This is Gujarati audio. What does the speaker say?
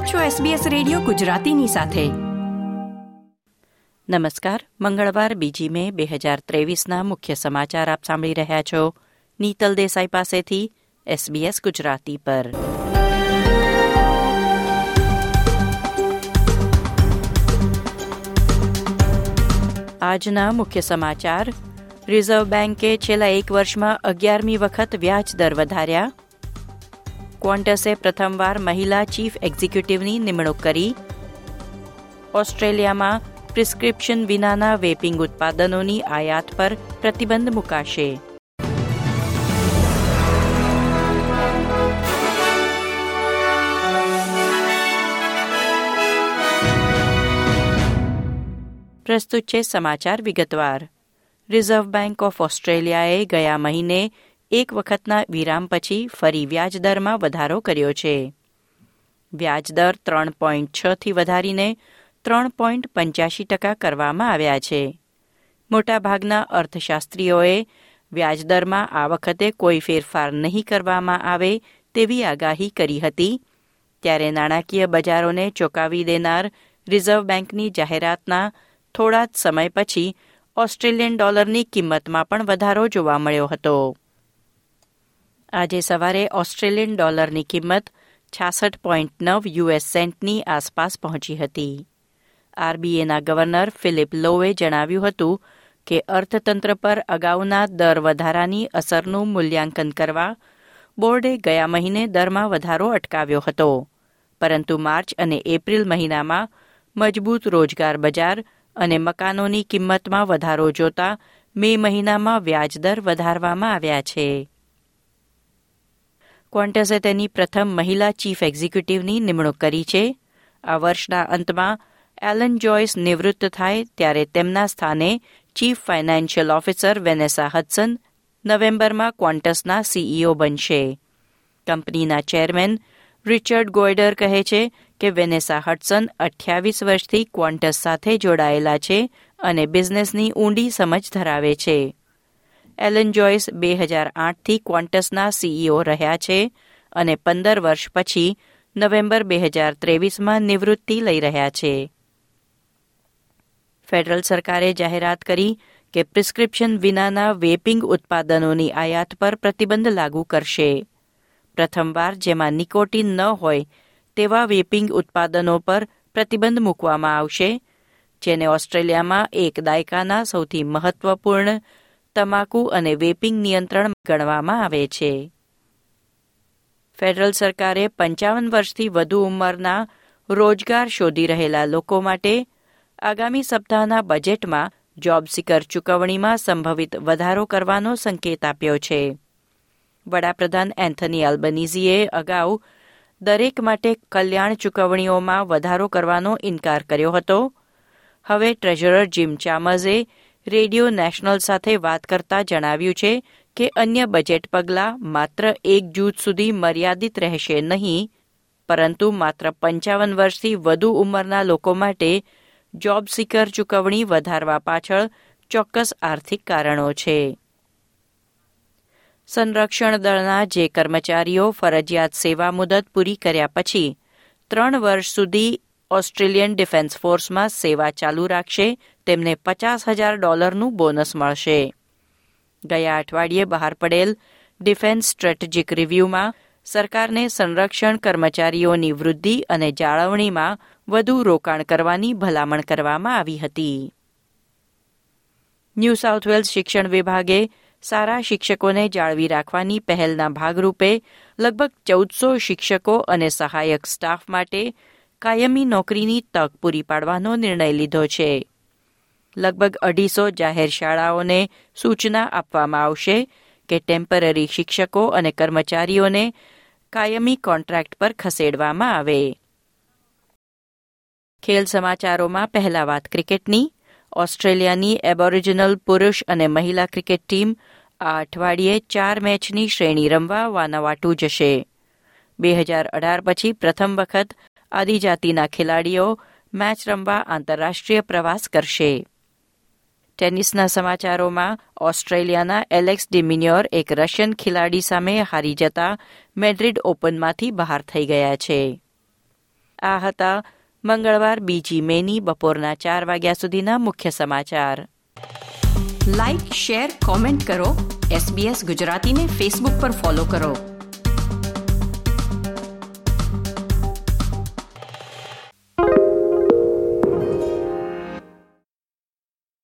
આપ છો SBS રેડિયો ગુજરાતીની સાથે. નમસ્કાર, મંગળવાર બીજી મે બે હજાર ત્રેવીસના મુખ્ય સમાચાર આપ સાંભળી રહ્યા છો. નીતલ દેસાઈ પાસેથી SBS ગુજરાતી પર. આજના મુખ્ય સમાચાર રિઝર્વ બેન્કે છેલ્લા એક વર્ષમાં અગિયારમી વખત વ્યાજ દર વધાર્યા. ક્વોન્ટસે પ્રથમવાર મહિલા ચીફ એક્ઝિક્યુટિવની નિમણૂક કરી. ઓસ્ટ્રેલિયામાં પ્રિસ્ક્રિપ્શન વિનાના વેપિંગ ઉત્પાદનોની આયાત પર પ્રતિબંધ મુકાશે. પ્રસ્તુત છે સમાચાર વિગતવાર. રિઝર્વ બેંક ઓફ ઓસ્ટ્રેલિયાએ ગયા મહિને એક વખતના વિરામ પછી ફરી વ્યાજદરમાં વધારો કર્યો છે. વ્યાજદર ત્રણ પોઈન્ટ છથી વધારીને ત્રણ પોઈન્ટ પંચ્યાસી ટકા કરવામાં આવ્યા છે. મોટાભાગના અર્થશાસ્ત્રીઓએ વ્યાજદરમાં આ વખતે કોઈ ફેરફાર નહીં કરવામાં આવે તેવી આગાહી કરી હતી. ત્યારે નાણાકીય બજારોને ચોંકાવી દેનાર રિઝર્વ બેન્કની જાહેરાતના થોડા જ સમય પછી ઓસ્ટ્રેલિયન ડોલરની કિંમતમાં પણ વધારો જોવા મળ્યો હતો. આજે સવારે ઓસ્ટ્રેલિયન ડોલરની કિંમત છાસઠ પોઈન્ટ નવ યુએસ સેન્ટની આસપાસ પહોંચી હતી. આરબીએના ગવર્નર ફિલિપ લોવે જણાવ્યું હતું કે અર્થતંત્ર પર અગાઉના દર વધારાની અસરનું મૂલ્યાંકન કરવા બોર્ડે ગયા મહિને દરમાં વધારો અટકાવ્યો હતો. પરંતુ માર્ચ અને એપ્રિલ મહિનામાં મજબૂત રોજગાર બજાર અને મકાનોની કિંમતમાં વધારો જોતા મે મહિનામાં વ્યાજદર વધારવામાં આવ્યા છે. ક્વોન્ટસે તેની પ્રથમ મહિલા ચીફ એક્ઝિક્યુટિવની નિમણૂક કરી છે. આ વર્ષના અંતમાં એલન જોયસ નિવૃત્ત થાય ત્યારે તેમના સ્થાને chief financial officer Vanessa Hudson નવેમ્બરમાં ક્વોન્ટસના સીઈઓ બનશે. કંપનીના ચેરમેન રિચર્ડ ગોયડર કહે છે કે વેનેસા હટસન અઠ્યાવીસ વર્ષથી ક્વોન્ટસ સાથે જોડાયેલા છે અને બિઝનેસની ઊંડી સમજ ધરાવે છે. એલન જોયસ બે હજાર આઠથી ક્વોન્ટસના સીઈઓ રહ્યા છે અને પંદર વર્ષ પછી નવેમ્બર બે હજાર ત્રેવીસમાં નિવૃત્તિ લઈ રહ્યા છે. ફેડરલ સરકારે જાહેરાત કરી કે પ્રિસ્ક્રિપ્શન વિનાના વેપિંગ ઉત્પાદનોની આયાત પર પ્રતિબંધ લાગુ કરશે. પ્રથમવાર જેમાં નિકોટીન ન હોય તેવા વેપિંગ ઉત્પાદનો પર પ્રતિબંધ મૂકવામાં આવશે, જેને ઓસ્ટ્રેલિયામાં એક દાયકાના સૌથી મહત્વપૂર્ણ તમાકુ અને વેપિંગ નિયંત્રણ ગણવામાં આવે છે. ફેડરલ સરકારે પંચાવન વર્ષથી વધુ ઉંમરના રોજગાર શોધી રહેલા લોકો માટે આગામી સપ્તાહના બજેટમાં જોબ સિકર ચૂકવણીમાં સંભવિત વધારો કરવાનો સંકેત આપ્યો છે. વડાપ્રધાન એન્થની આલ્બનીઝીએ અગાઉ દરેક માટે કલ્યાણ ચૂકવણીઓમાં વધારો કરવાનો ઇનકાર કર્યો હતો. હવે treasurer Jim Chalmers radio national સાથે વાત કરતા જણાવ્યું છે કે અન્ય બજેટ પગલાં માત્ર એક જૂથ સુધી મર્યાદિત રહેશે નહીં, પરંતુ માત્ર પંચાવન વર્ષથી વધુ ઉંમરના લોકો માટે જોબ સિકર ચૂકવણી વધારવા પાછળ ચોક્કસ આર્થિક કારણો છે. સંરક્ષણ દળના જે કર્મચારીઓ ફરજિયાત સેવા મુદત પૂરી કર્યા પછી ત્રણ વર્ષ સુધી ઓસ્ટ્રેલિયન ડિફેન્સ ફોર્સમાં સેવા ચાલુ રાખશે, તેમને પચાસ હજાર ડોલરનું બોનસ મળશે. ગયા અઠવાડિયે બહાર પડેલ ડિફેન્સ સ્ટ્રેટેજિક રિવ્યુમાં સરકારને સંરક્ષણ કર્મચારીઓની વૃદ્ધિ અને જાળવણીમાં વધુ રોકાણ કરવાની ભલામણ કરવામાં આવી હતી. ન્યૂ સાઉથ વેલ્સ શિક્ષણ વિભાગે સારા શિક્ષકોને જાળવી રાખવાની પહેલના ભાગરૂપે લગભગ ચૌદસો શિક્ષકો અને સહાયક સ્ટાફ માટે કાયમી નોકરીની તક પૂરી પાડવાનો નિર્ણય લીધો છે. લગભગ અઢીસો જાહેર શાળાઓને સૂચના આપવામાં આવશે કે ટેમ્પરરી શિક્ષકો અને કર્મચારીઓને કાયમી કોન્ટ્રાક્ટ પર ખસેડવામાં આવે. ખેલ સમાચારોમાં પહેલા વાત ક્રિકેટની. ઓસ્ટ્રેલિયાની એબોરિજિનલ પુરુષ અને મહિલા ક્રિકેટ ટીમ આ અઠવાડિયે ચાર મેચની શ્રેણી રમવા વાનાવાટુ જશે. બે હજાર અઢાર પછી પ્રથમ વખત આદિજાતિના ખેલાડીઓ મેચ રમવા આંતરરાષ્ટ્રીય પ્રવાસ કરશે. ટેનિસના સમાચારોમાં ઓસ્ટ્રેલિયાના એલેક્સ ડિમિન્યોર એક રશિયન ખેલાડી સામે હારી જતા મેડ્રિડ ઓપનમાંથી બહાર થઈ ગયા છે. આ હતા મંગળવાર બીજી મેની બપોરના ચાર વાગ્યા સુધીના મુખ્ય સમાચાર. લાઇક શેર કોમેન્ટ કરો. એસબીએસ ગુજરાતીને ફેસબુક પર ફોલો કરો.